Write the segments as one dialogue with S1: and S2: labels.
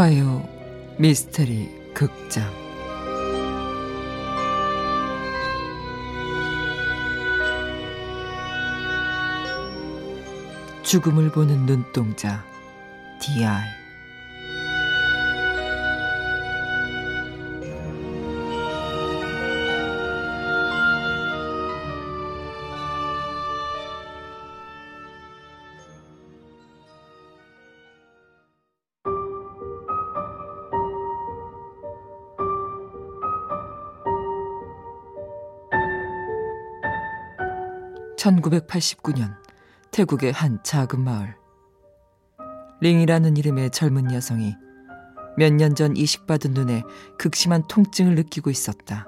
S1: 화요 미스테리 극장. 죽음을 보는 눈동자 DI 1989년 태국의 한 작은 마을. 링이라는 이름의 젊은 여성이 몇 년 전 이식받은 눈에 극심한 통증을 느끼고 있었다.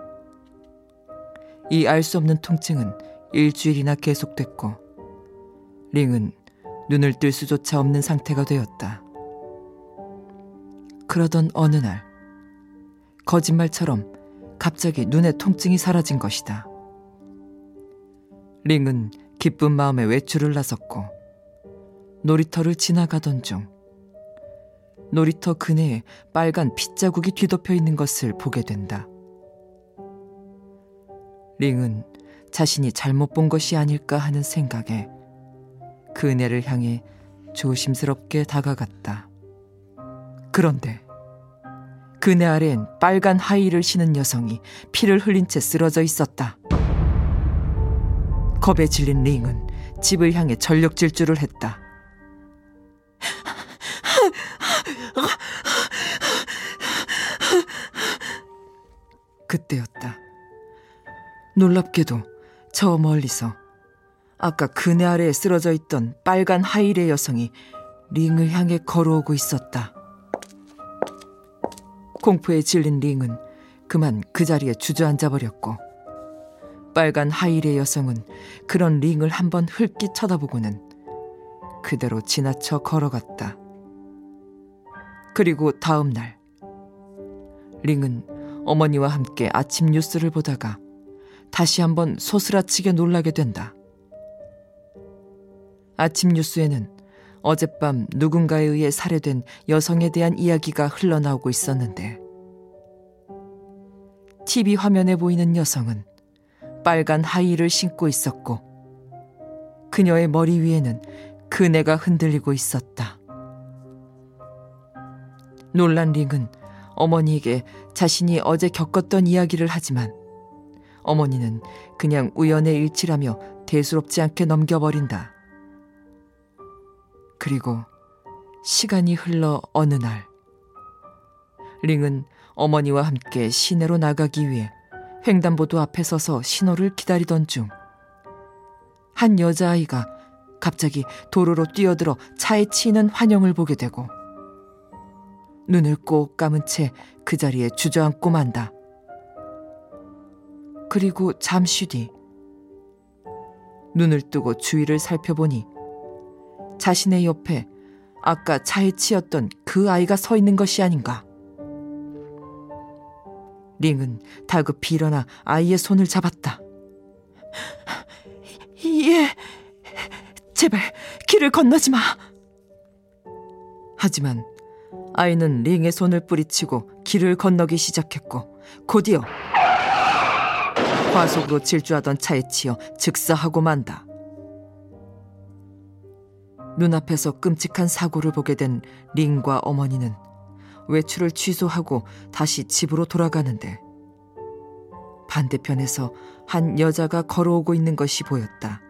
S1: 이 알 수 없는 통증은 일주일이나 계속됐고, 링은 눈을 뜰 수조차 없는 상태가 되었다. 그러던 어느 날, 거짓말처럼 갑자기 눈의 통증이 사라진 것이다. 링은 기쁜 마음에 외출을 나섰고 놀이터를 지나가던 중 놀이터 그네에 빨간 핏자국이 뒤덮여 있는 것을 보게 된다. 링은 자신이 잘못 본 것이 아닐까 하는 생각에 그네를 향해 조심스럽게 다가갔다. 그런데 그네 아래엔 빨간 하의를 신은 여성이 피를 흘린 채 쓰러져 있었다. 겁에 질린 링은 집을 향해 전력 질주를 했다. 그때였다. 놀랍게도 저 멀리서 아까 그네 아래에 쓰러져 있던 빨간 하이레 여성이 링을 향해 걸어오고 있었다. 공포에 질린 링은 그만 그 자리에 주저앉아 버렸고 빨간 하이레 여성은 그런 링을 한번 흘낏 쳐다보고는 그대로 지나쳐 걸어갔다. 그리고 다음 날, 링은 어머니와 함께 아침 뉴스를 보다가 다시 한번 소스라치게 놀라게 된다. 아침 뉴스에는 어젯밤 누군가에 의해 살해된 여성에 대한 이야기가 흘러나오고 있었는데, TV 화면에 보이는 여성은 빨간 하의를 신고 있었고 그녀의 머리 위에는 그네가 흔들리고 있었다. 놀란 링은 어머니에게 자신이 어제 겪었던 이야기를 하지만 어머니는 그냥 우연의 일치라며 대수롭지 않게 넘겨버린다. 그리고 시간이 흘러 어느 날 링은 어머니와 함께 시내로 나가기 위해 횡단보도 앞에 서서 신호를 기다리던 중 한 여자아이가 갑자기 도로로 뛰어들어 차에 치이는 환영을 보게 되고 눈을 꼭 감은 채 그 자리에 주저앉고 만다. 그리고 잠시 뒤 눈을 뜨고 주위를 살펴보니 자신의 옆에 아까 차에 치였던 그 아이가 서 있는 것이 아닌가. 링은 다급히 일어나 아이의 손을 잡았다. 예, 제발 길을 건너지 마. 하지만 아이는 링의 손을 뿌리치고 길을 건너기 시작했고 곧이어 과속으로 질주하던 차에 치여 즉사하고 만다. 눈앞에서 끔찍한 사고를 보게 된 링과 어머니는 외출을 취소하고 다시 집으로 돌아가는데 반대편에서 한 여자가 걸어오고 있는 것이 보였다.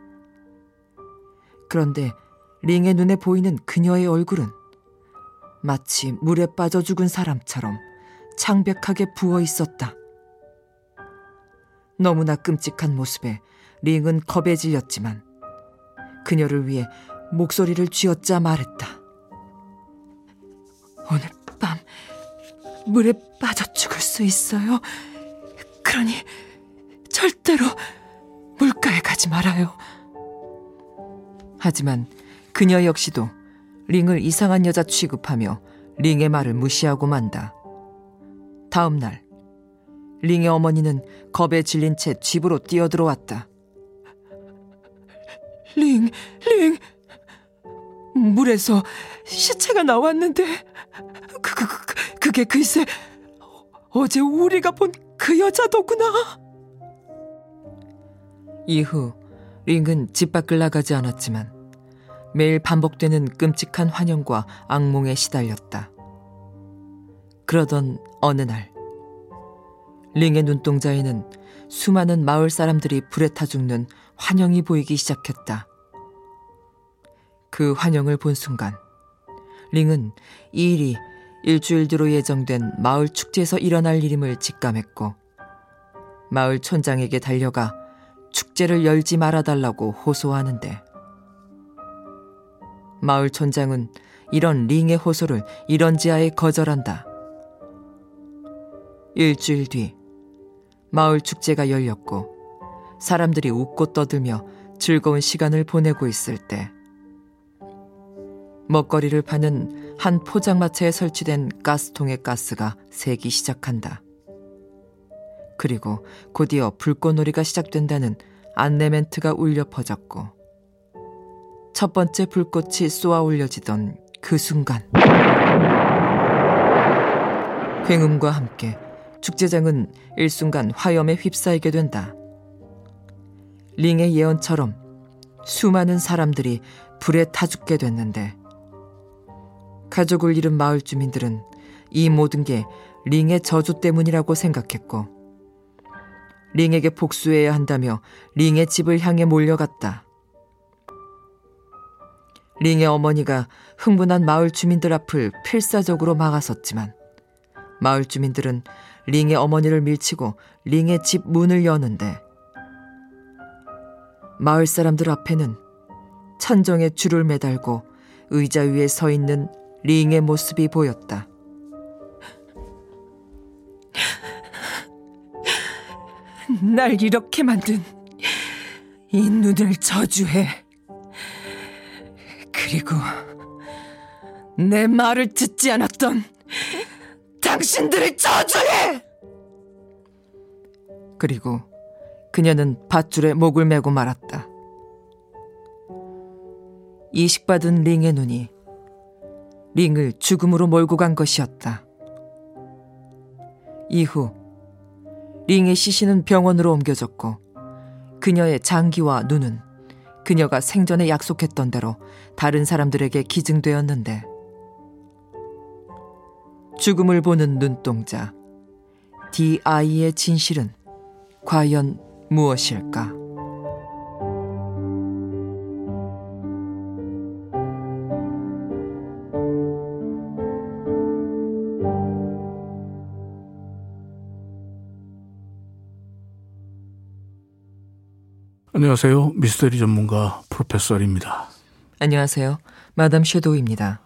S1: 그런데 링의 눈에 보이는 그녀의 얼굴은 마치 물에 빠져 죽은 사람처럼 창백하게 부어 있었다. 너무나 끔찍한 모습에 링은 겁에 질렸지만 그녀를 위해 목소리를 쥐었자 말했다. 오늘 밤 물에 빠져 죽을 수 있어요. 그러니 절대로 물가에 가지 말아요. 하지만 그녀 역시도 링을 이상한 여자 취급하며 링의 말을 무시하고 만다. 다음 날, 링의 어머니는 겁에 질린 채 집으로 뛰어들어왔다. 링, 링, 물에서 시체가 나왔는데 그, 그, 그 그게 글쎄 어제 우리가 본 그 여자더구나. 이후 링은 집 밖을 나가지 않았지만 매일 반복되는 끔찍한 환영과 악몽에 시달렸다. 그러던 어느 날 링의 눈동자에는 수많은 마을 사람들이 불에 타 죽는 환영이 보이기 시작했다. 그 환영을 본 순간 링은 이 일이 일주일 뒤로 예정된 마을 축제에서 일어날 일임을 직감했고 마을 촌장에게 달려가 축제를 열지 말아달라고 호소하는데 마을 촌장은 이런 링의 호소를 이런 지하에 거절한다. 일주일 뒤 마을 축제가 열렸고 사람들이 웃고 떠들며 즐거운 시간을 보내고 있을 때 먹거리를 파는 한 포장마차에 설치된 가스통의 가스가 새기 시작한다. 그리고 곧이어 불꽃놀이가 시작된다는 안내 멘트가 울려 퍼졌고 첫 번째 불꽃이 쏘아 올려지던 그 순간 굉음과 함께 축제장은 일순간 화염에 휩싸이게 된다. 링의 예언처럼 수많은 사람들이 불에 타 죽게 됐는데 가족을 잃은 마을 주민들은 이 모든 게 링의 저주 때문이라고 생각했고 링에게 복수해야 한다며 링의 집을 향해 몰려갔다. 링의 어머니가 흥분한 마을 주민들 앞을 필사적으로 막아섰지만 마을 주민들은 링의 어머니를 밀치고 링의 집 문을 여는데 마을 사람들 앞에는 천정에 줄을 매달고 의자 위에 서 있는 링의 모습이 보였다. 날 이렇게 만든 이 눈을 저주해. 그리고 내 말을 듣지 않았던 당신들을 저주해! 그리고 그녀는 밧줄에 목을 메고 말았다. 이식받은 링의 눈이 링을 죽음으로 몰고 간 것이었다. 이후 링의 시신은 병원으로 옮겨졌고 그녀의 장기와 눈은 그녀가 생전에 약속했던 대로 다른 사람들에게 기증되었는데 죽음을 보는 눈동자 DI의 진실은 과연 무엇일까?
S2: 안녕하세요. 미스터리 전문가 프로페서입니다.
S1: 안녕하세요. 마담 섀도우입니다.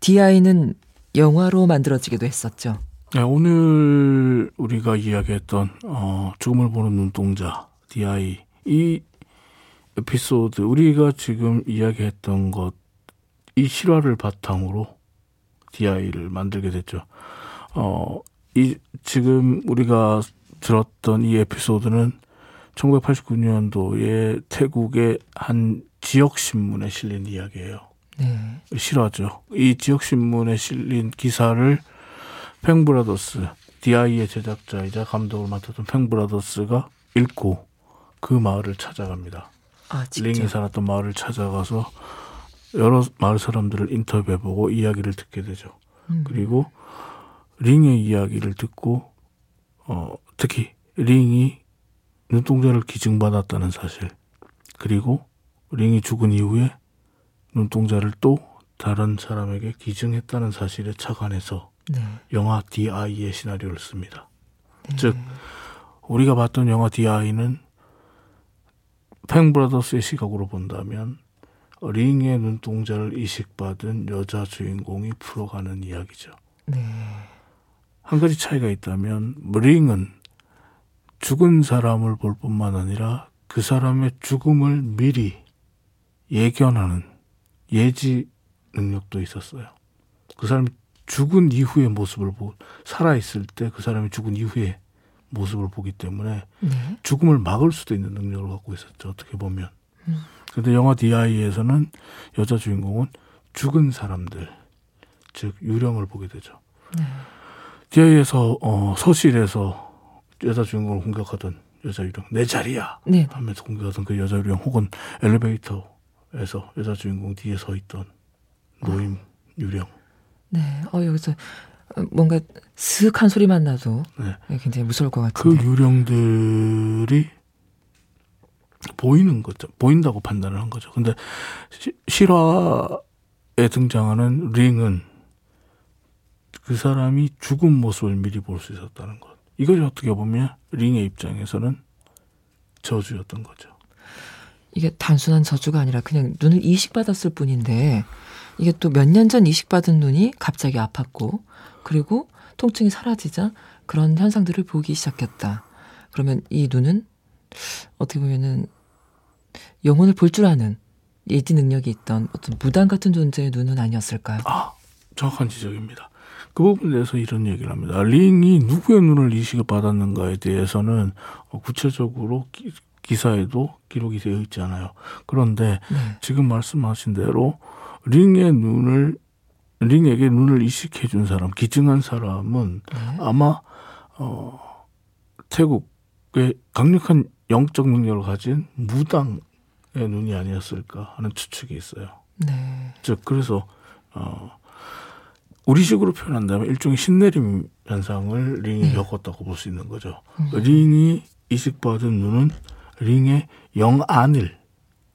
S1: DI는 영화로 만들어지기도 했었죠.
S2: 네, 오늘 우리가 이야기했던 어, 죽음을 보는 눈동자 DI 이 에피소드 우리가 지금 이야기했던 것 이 실화를 바탕으로 DI를 만들게 됐죠. 어, 이 지금 우리가 들었던 이 에피소드는 1989년도에 태국의 한 지역 신문에 실린 이야기예요. 네. 실화죠. 이 지역 신문에 실린 기사를 팽브라더스 디아이의 제작자이자 감독을 맡았던 팽브라더스가 읽고 그 마을을 찾아갑니다. 아, 링이 살았던 마을을 찾아가서 여러 마을 사람들을 인터뷰해보고 이야기를 듣게 되죠. 음. 그리고 링의 이야기를 듣고 어, 특히 링이 눈동자를 기증받았다는 사실 그리고 링이 죽은 이후에 눈동자를 또 다른 사람에게 기증했다는 사실에 착안해서 네. 영화 DI의 시나리오를 씁니다. 네. 즉 우리가 봤던 영화 DI는 팽브라더스의 시각으로 본다면 링의 눈동자를 이식받은 여자 주인공이 풀어가는 이야기죠. 네. 한 가지 차이가 있다면 링은 죽은 사람을 볼 뿐만 아니라 그 사람의 죽음을 미리 예견하는 예지 능력도 있었어요. 그 사람이 죽은 이후의 모습을 보고 살아있을 때 그 사람이 죽은 이후의 모습을 보기 때문에 네. 죽음을 막을 수도 있는 능력을 갖고 있었죠. 어떻게 보면. 음. 근데 영화 DI에서는 여자 주인공은 죽은 사람들, 즉 유령을 보게 되죠. 네. DI에서 어, 서실에서 여자 주인공을 공격하던 여자 유령 내 자리야 네. 하면서 공격하던 그 여자 유령 혹은 엘리베이터에서 여자 주인공 뒤에 서 있던 노인 아. 유령.
S1: 네. 어 여기서 뭔가 스윽한 소리만 나도 네. 굉장히 무서울 것 같은데.
S2: 그 유령들이 보이는 거죠. 보인다고 판단을 한 거죠. 근데 시, 실화에 등장하는 링은 그 사람이 죽은 모습을 미리 볼 수 있었다는 것. 이것이 어떻게 보면 링의 입장에서는 저주였던 거죠.
S1: 이게 단순한 저주가 아니라 그냥 눈을 이식받았을 뿐인데 이게 또 몇 년 전 이식받은 눈이 갑자기 아팠고 그리고 통증이 사라지자 그런 현상들을 보기 시작했다. 그러면 이 눈은 어떻게 보면은 영혼을 볼 줄 아는 예지 능력이 있던 어떤 무당 같은 존재의 눈은 아니었을까요?
S2: 아, 정확한 지적입니다. 그 부분에 대해서 이런 얘기를 합니다. 링이 누구의 눈을 이식을 받았는가에 대해서는 구체적으로 기, 사에도 기록이 되어 있지 않아요. 그런데 네. 지금 말씀하신 대로 링의 눈을 링에게 눈을 이식해 준 사람, 기증한 사람은 네. 아마 어 태국의 강력한 영적 능력을 가진 무당의 눈이 아니었을까 하는 추측이 있어요. 네. 즉 그래서 어 우리식으로 표현한다면 일종의 신내림 현상을 링이 네. 겪었다고 볼 수 있는 거죠. 음. 링이 이식받은 눈은 링의 영안을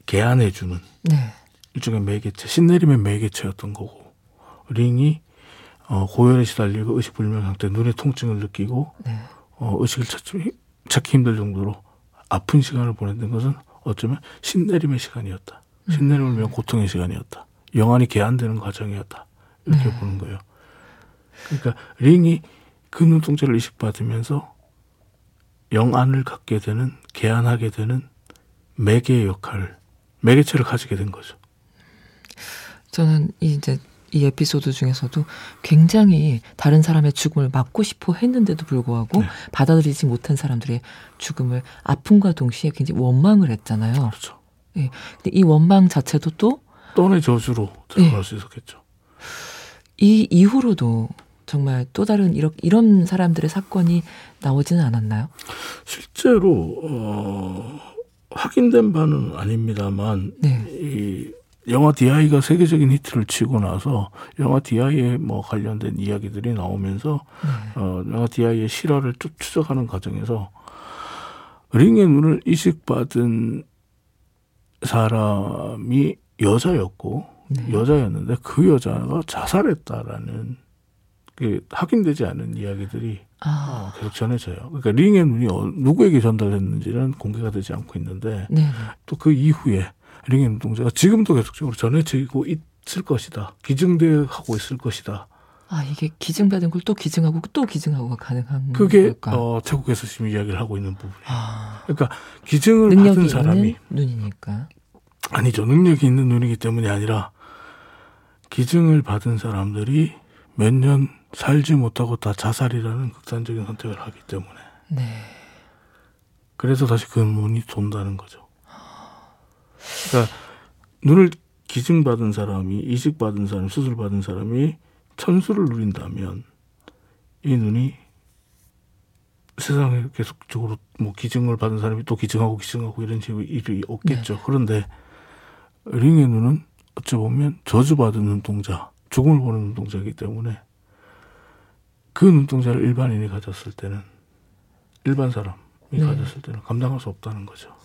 S2: 개안해주는 네. 일종의 매개체, 신내림의 매개체였던 거고, 링이 어, 고열에 시달리고 의식불명 상태, 눈의 통증을 느끼고 네. 어, 의식을 찾기, 찾기 힘들 정도로 아픈 시간을 보냈던 것은 어쩌면 신내림의 시간이었다. 음. 신내림을 위한 고통의 시간이었다. 영안이 개안되는 과정이었다. 이렇게 네. 보는 거예요. 그러니까 링이 그 눈동자를 이식받으면서 영안을 갖게 되는 개안하게 되는 매개의 역할, 매개체를 가지게 된 거죠.
S1: 저는 이제 이 에피소드 중에서도 굉장히 다른 사람의 죽음을 막고 싶어 했는데도 불구하고 네. 받아들이지 못한 사람들의 죽음을 아픔과 동시에 굉장히 원망을 했잖아요.
S2: 그렇죠.
S1: 예. 근데 이 원망 자체도 또
S2: 또의 저주로 들어갈 예. 수 있었겠죠.
S1: 이 이후로도 정말 또 다른 이런 이런 사람들의 사건이 나오지는 않았나요?
S2: 실제로 어, 확인된 바는 아닙니다만 네. 이 영화 DI가 세계적인 히트를 치고 나서 영화 DI에 뭐 관련된 이야기들이 나오면서 네. 어, 영화 DI의 실화를 쭉 추적하는 과정에서 링의 눈을 이식받은 사람이 여자였고 네. 여자였는데 그 여자가 자살했다라는 그 확인되지 않은 이야기들이 아. 어, 계속 전해져요. 그러니까 링의 눈이 어, 누구에게 전달됐는지는 공개가 되지 않고 있는데 네. 또그 이후에 링의 눈동자가 지금도 계속적으로 전해지고 있을 것이다. 기증되하고 있을 것이다.
S1: 아 이게 기증받은 걸 또 기증하고 또 기증하고가 가능한
S2: 그게 어, 태국에서 지금 이야기를 하고 있는 부분이에요. 아. 그러니까 기증을 받은 사람이
S1: 눈이니까
S2: 아니죠. 능력이 있는 눈이기 때문이 아니라 기증을 받은 사람들이 몇 년 살지 못하고 다 자살이라는 극단적인 선택을 하기 때문에. 네. 그래서 다시 그 눈이 돈다는 거죠. 그러니까 눈을 기증받은 사람이 이식받은 사람, 수술받은 사람이 천수를 누린다면 이 눈이 세상에 계속적으로 뭐 기증을 받은 사람이 또 기증하고 기증하고 이런 식으로 일이 없겠죠. 네. 그런데 링의 눈은 어찌 보면 저주받은 눈동자, 죽음을 보는 눈동자이기 때문에 그 눈동자를 일반인이 가졌을 때는 일반 사람이 네. 가졌을 때는 감당할 수 없다는 거죠.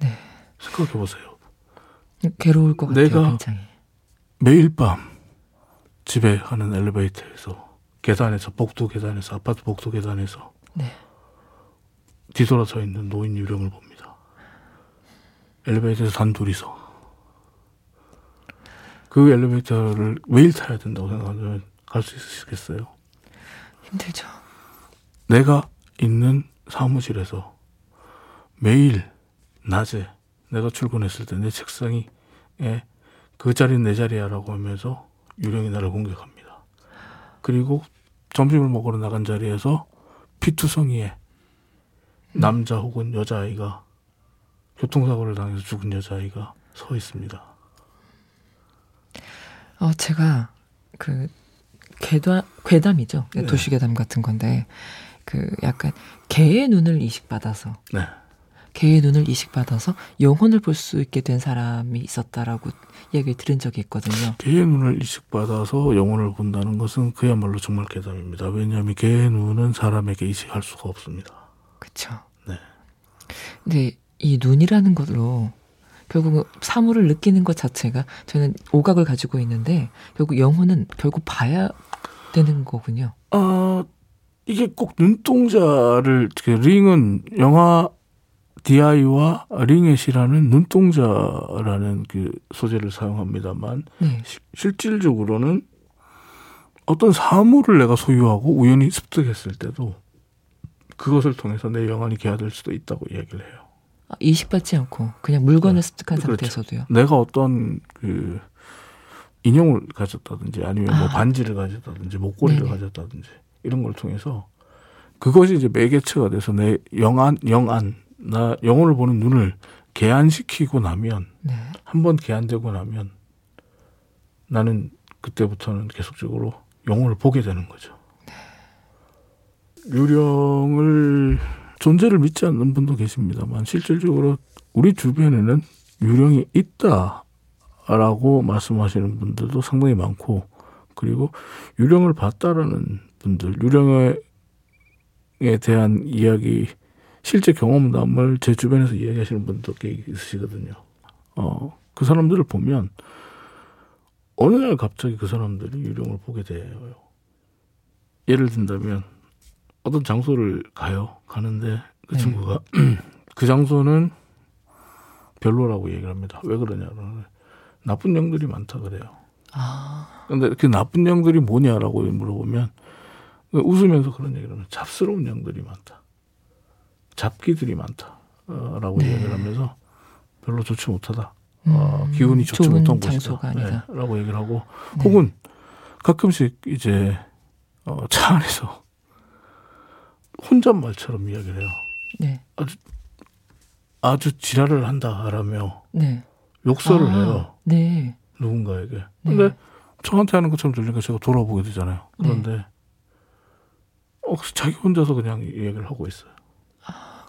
S2: 네. 생각해 보세요.
S1: 괴로울 것 같아요.
S2: 내가
S1: 굉장히.
S2: 매일 밤 집에 가는 엘리베이터에서 계단에서 복도 계단에서 아파트 복도 계단에서 네. 뒤돌아서 있는 노인 유령을 봅니다. 엘리베이터에서 단둘이서 그 엘리베이터를 매일 타야 된다고 생각하면 갈 수 있으시겠어요?
S1: 힘들죠.
S2: 내가 있는 사무실에서 매일 낮에 내가 출근했을 때 내 책상이 그 자리는 내 자리야라고 하면서 유령이 나를 공격합니다. 그리고 점심을 먹으러 나간 자리에서 피투성이의 남자 혹은 여자아이가 교통사고를 당해서 죽은 여자아이가 서 있습니다.
S1: 어, 제가 그 괴담, 괴담이죠. 네. 도시괴담 같은 건데 그 약간 개의 눈을 이식받아서 네. 개의 눈을 이식받아서 영혼을 볼 수 있게 된 사람이 있었다라고 얘기를 들은 적이 있거든요.
S2: 개의 눈을 이식받아서 영혼을 본다는 것은 그야말로 정말 괴담입니다. 왜냐하면 개의 눈은 사람에게 이식할 수가 없습니다.
S1: 그렇죠. 네. 근데 이 눈이라는 것으로 결국 사물을 느끼는 것 자체가 저는 오각을 가지고 있는데 결국 영혼은 결국 봐야 되는 거군요.
S2: 아 이게 꼭 눈동자를 그 링은 영화 DI와 링엣이라는 눈동자라는 그 소재를 사용합니다만 네. 시, 실질적으로는 어떤 사물을 내가 소유하고 우연히 습득했을 때도 그것을 통해서 내 영혼이 개화될 수도 있다고 이야기를 해요.
S1: 아, 이식받지 않고 그냥 물건을 네. 습득한 그렇죠. 상태에서도요.
S2: 내가 어떤 그 인형을 가졌다든지 아니면 뭐 아. 뭐 반지를 가졌다든지 목걸이를 네네. 가졌다든지 이런 걸 통해서 그것이 이제 매개체가 돼서 내 영안 영안 나 영혼을 보는 눈을 개안시키고 나면 네. 한번 개안되고 나면 나는 그때부터는 계속적으로 영혼을 보게 되는 거죠. 네. 유령을 존재를 믿지 않는 분도 계십니다만 실질적으로 우리 주변에는 유령이 있다라고 말씀하시는 분들도 상당히 많고 그리고 유령을 봤다라는 분들 유령에 대한 이야기 실제 경험담을 제 주변에서 이야기하시는 분도 꽤 있으시거든요. 어, 그 사람들을 보면 어느 날 갑자기 그 사람들이 유령을 보게 돼요. 예를 든다면 어떤 장소를 가요. 가는데 그 네. 친구가 그 장소는 별로라고 얘기를 합니다. 왜 그러냐면 나쁜 영들이 많다 그래요. 아. 근데 그 나쁜 영들이 뭐냐라고 물어보면 웃으면서 그런 얘기를 하면 잡스러운 영들이 많다. 잡기들이 많다라고 네. 얘기를 하면서 별로 좋지 못하다. 음, 어, 기운이 좋지 못한 곳이다. 네, 라고 얘기를 하고 네. 혹은 가끔씩 이제 어, 차 안에서 혼잣말처럼 이야기를 해요. 네. 아주 아주 지랄을 한다라며 네. 욕설을 아, 해요. 네. 누군가에게. 네. 근데 저한테 하는 것처럼 들리니까 제가 돌아보게 되잖아요. 그런데 네. 어, 자기 혼자서 그냥 얘기를 하고 있어요.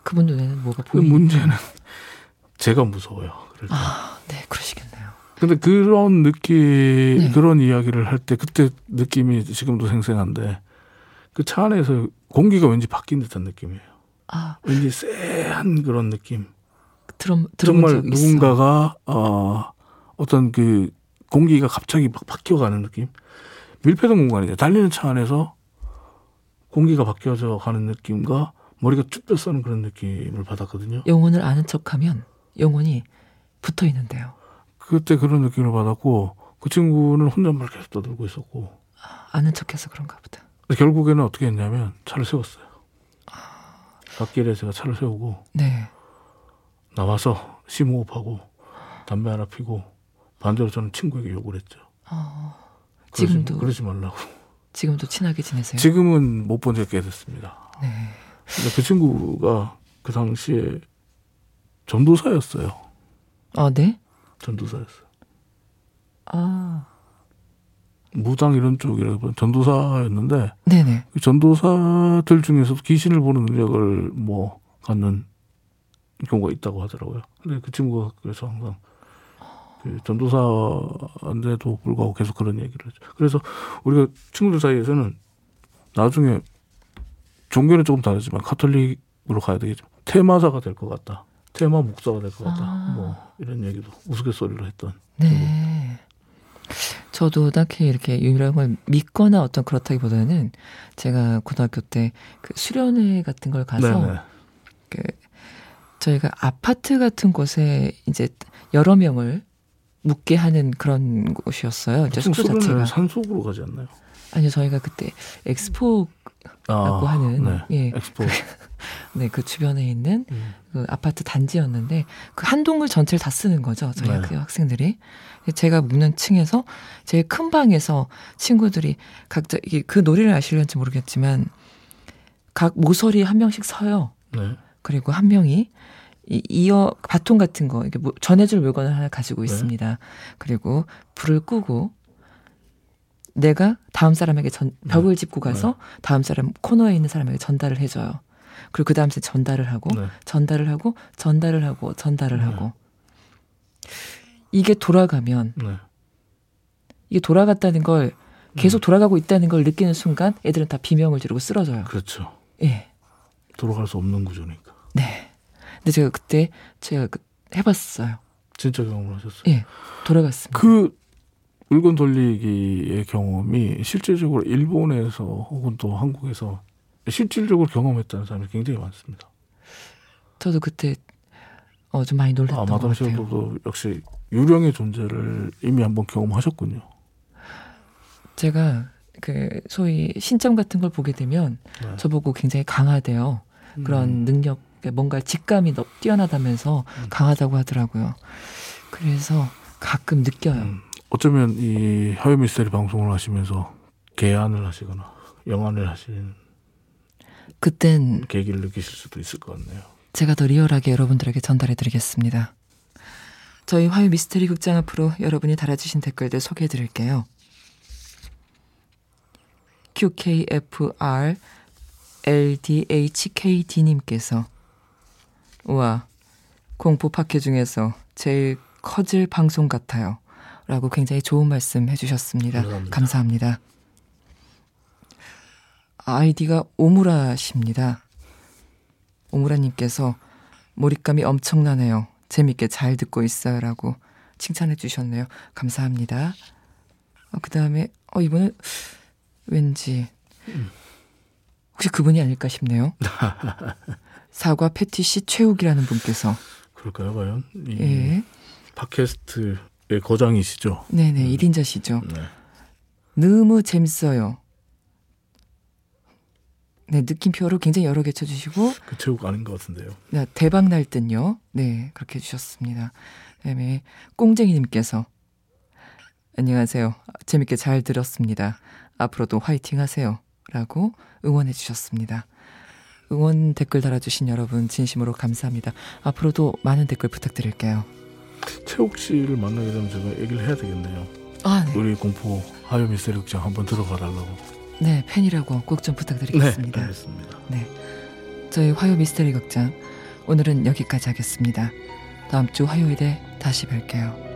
S1: 그분 눈에는 뭐가
S2: 그 보이는 문제는 제가 무서워요.
S1: 아, 네, 그러시겠네요.
S2: 근데 그런 느낌, 네. 그런 이야기를 할 때 그때 느낌이 지금도 생생한데 그 차 안에서 공기가 왠지 바뀐 듯한 느낌이에요. 아. 왠지 쎄한 그런 느낌.
S1: 들어,
S2: 정말 누군가가 어, 어떤 그 공기가 갑자기 막 바뀌어가는 느낌. 밀폐된 공간이죠. 달리는 차 안에서 공기가 바뀌어져 가는 느낌과 머리가 쭉 뼈서는 그런 느낌을 받았거든요.
S1: 영혼을 아는 척하면 영혼이 붙어 있는데요.
S2: 그때 그런 느낌을 받았고 그 친구는 혼잣말 계속 떠들고 있었고
S1: 아, 아는 척해서 그런가 보다.
S2: 결국에는 어떻게 했냐면 차를 세웠어요. 아... 갓길에 제가 차를 세우고 네. 나와서 심호흡하고 담배 하나 피고 반대로 저는 친구에게 욕을 했죠. 어... 지금도 그러지, 그러지 말라고.
S1: 지금도 친하게 지내세요?
S2: 지금은 못 본 지가 꽤 됐습니다. 네. 근데 그 친구가 그 당시에 전도사였어요.
S1: 아, 네?
S2: 전도사였어요. 아. 무당 이런 쪽이라고 전도사였는데 네네. 그 전도사들 중에서도 귀신을 보는 능력을 뭐 갖는 경우가 있다고 하더라고요. 근데 그 친구가 그래서 항상 그 전도사인데도 불구하고 계속 그런 얘기를 하죠. 그래서 우리가 친구들 사이에서는 나중에 종교는 조금 다르지만 카톨릭으로 가야 되겠죠. 테마사가 될 것 같다. 테마 목사가 될 것 같다. 아. 뭐 이런 얘기도 우스갯소리로 했던. 네.
S1: 저도 딱히 이렇게 유령을 믿거나 어떤 그렇다기보다는 제가 고등학교 때 그 수련회 같은 걸 가서 네네. 그 저희가 아파트 같은 곳에 이제 여러 명을 묵게 하는 그런 곳이었어요. 이제 숙소 자체가
S2: 산속으로 가지 않나요?
S1: 아니요, 저희가 그때 엑스포 라고 아, 하는 네. 예. 엑스포. 네, 그 주변에 있는 음. 그 아파트 단지였는데 그 한 동을 전체를 다 쓰는 거죠. 저희 네. 그 학생들이. 제가 묵는 층에서 제일 큰 방에서 친구들이 각자 이게 그 노래를 아실는지 모르겠지만 각 모서리 한 명씩 서요. 네. 그리고 한 명이 이 이어 바통 같은 거 이게 뭐 전해줄 물건을 하나 가지고 네. 있습니다. 그리고 불을 끄고 내가 다음 사람에게 전 네. 벽을 짚고 가서 네. 다음 사람 코너에 있는 사람에게 전달을 해줘요. 그리고 그 다음 에 전달을 하고 네. 전달을 하고 전달을 하고 전달을 네. 하고 이게 돌아가면 네. 이게 돌아갔다는 걸 계속 돌아가고 있다는 걸 느끼는 순간 애들은 다 비명을 지르고 쓰러져요.
S2: 그렇죠.
S1: 예.
S2: 돌아갈 수 없는 구조니까.
S1: 네. 근데 제가 그때 제가 그 해봤어요.
S2: 진짜 경험을 하셨어요?
S1: 예. 돌아갔습니다.
S2: 그 물건 돌리기의 경험이 실질적으로 일본에서 혹은 또 한국에서 실질적으로 경험했다는 사람이 굉장히 많습니다.
S1: 저도 그때 어, 좀 많이 놀랐던 아,
S2: 마담 씨도 역시 유령의 존재를 이미 한번 경험하셨군요.
S1: 제가 그 소위 신점 같은 걸 보게 되면 네. 저보고 굉장히 강하대요. 음. 그런 능력, 뭔가 직감이 뛰어나다면서 음. 강하다고 하더라고요. 그래서 가끔 느껴요. 음.
S2: 어쩌면 이 하요 미스테리 방송을 하시면서 개안을 하시거나 영안을 하시는
S1: 그땐
S2: 계기를 느끼실 수도 있을 것 같네요.
S1: 제가 더 리얼하게 여러분들에게 전달해 드리겠습니다. 저희 화요 미스테리 극장 앞으로 여러분이 달아주신 댓글들 소개해 드릴게요. QKFR LDHKD님께서 우와 공포 파케 중에서 제일 커질 방송 같아요. 라고 굉장히 좋은 말씀 해주셨습니다. 감사합니다. 감사합니다. 아이디가 오무라십니다. 오무라님께서 몰입감이 엄청나네요. 재밌게 잘 듣고 있어요. 라고 칭찬해 주셨네요. 감사합니다. 어, 그 다음에, 어, 이분은 왠지, 혹시 그분이 아닐까 싶네요. 사과 패티시 최욱이라는 분께서.
S2: 그럴까요, 과연? 예. 팟캐스트 예, 거장이시죠?
S1: 네네, 음. 1인자시죠. 네. 너무 재밌어요. 네, 느낌표로 굉장히 여러 개 쳐주시고.
S2: 그 체육 아닌 것 같은데요.
S1: 네, 대박 날 듯요. 네, 그렇게 해주셨습니다. 그다음에 꽁쟁이님께서 안녕하세요. 재밌게 잘 들었습니다. 앞으로도 화이팅 하세요. 라고 응원해 주셨습니다. 응원 댓글 달아주신 여러분 진심으로 감사합니다. 앞으로도 많은 댓글 부탁드릴게요.
S2: 최욱 씨를 만나게 되면 제가 얘기를 해야 되겠네요.
S1: 아, 네.
S2: 우리 공포 하요 미스테리 극장 한번 들어가 달라고.
S1: 네, 팬이라고 꼭 좀 부탁드리겠습니다.
S2: 네, 알겠습니다.
S1: 네. 저희 화요 미스테리 극장 오늘은 여기까지 하겠습니다. 다음 주 화요일에 다시 뵐게요.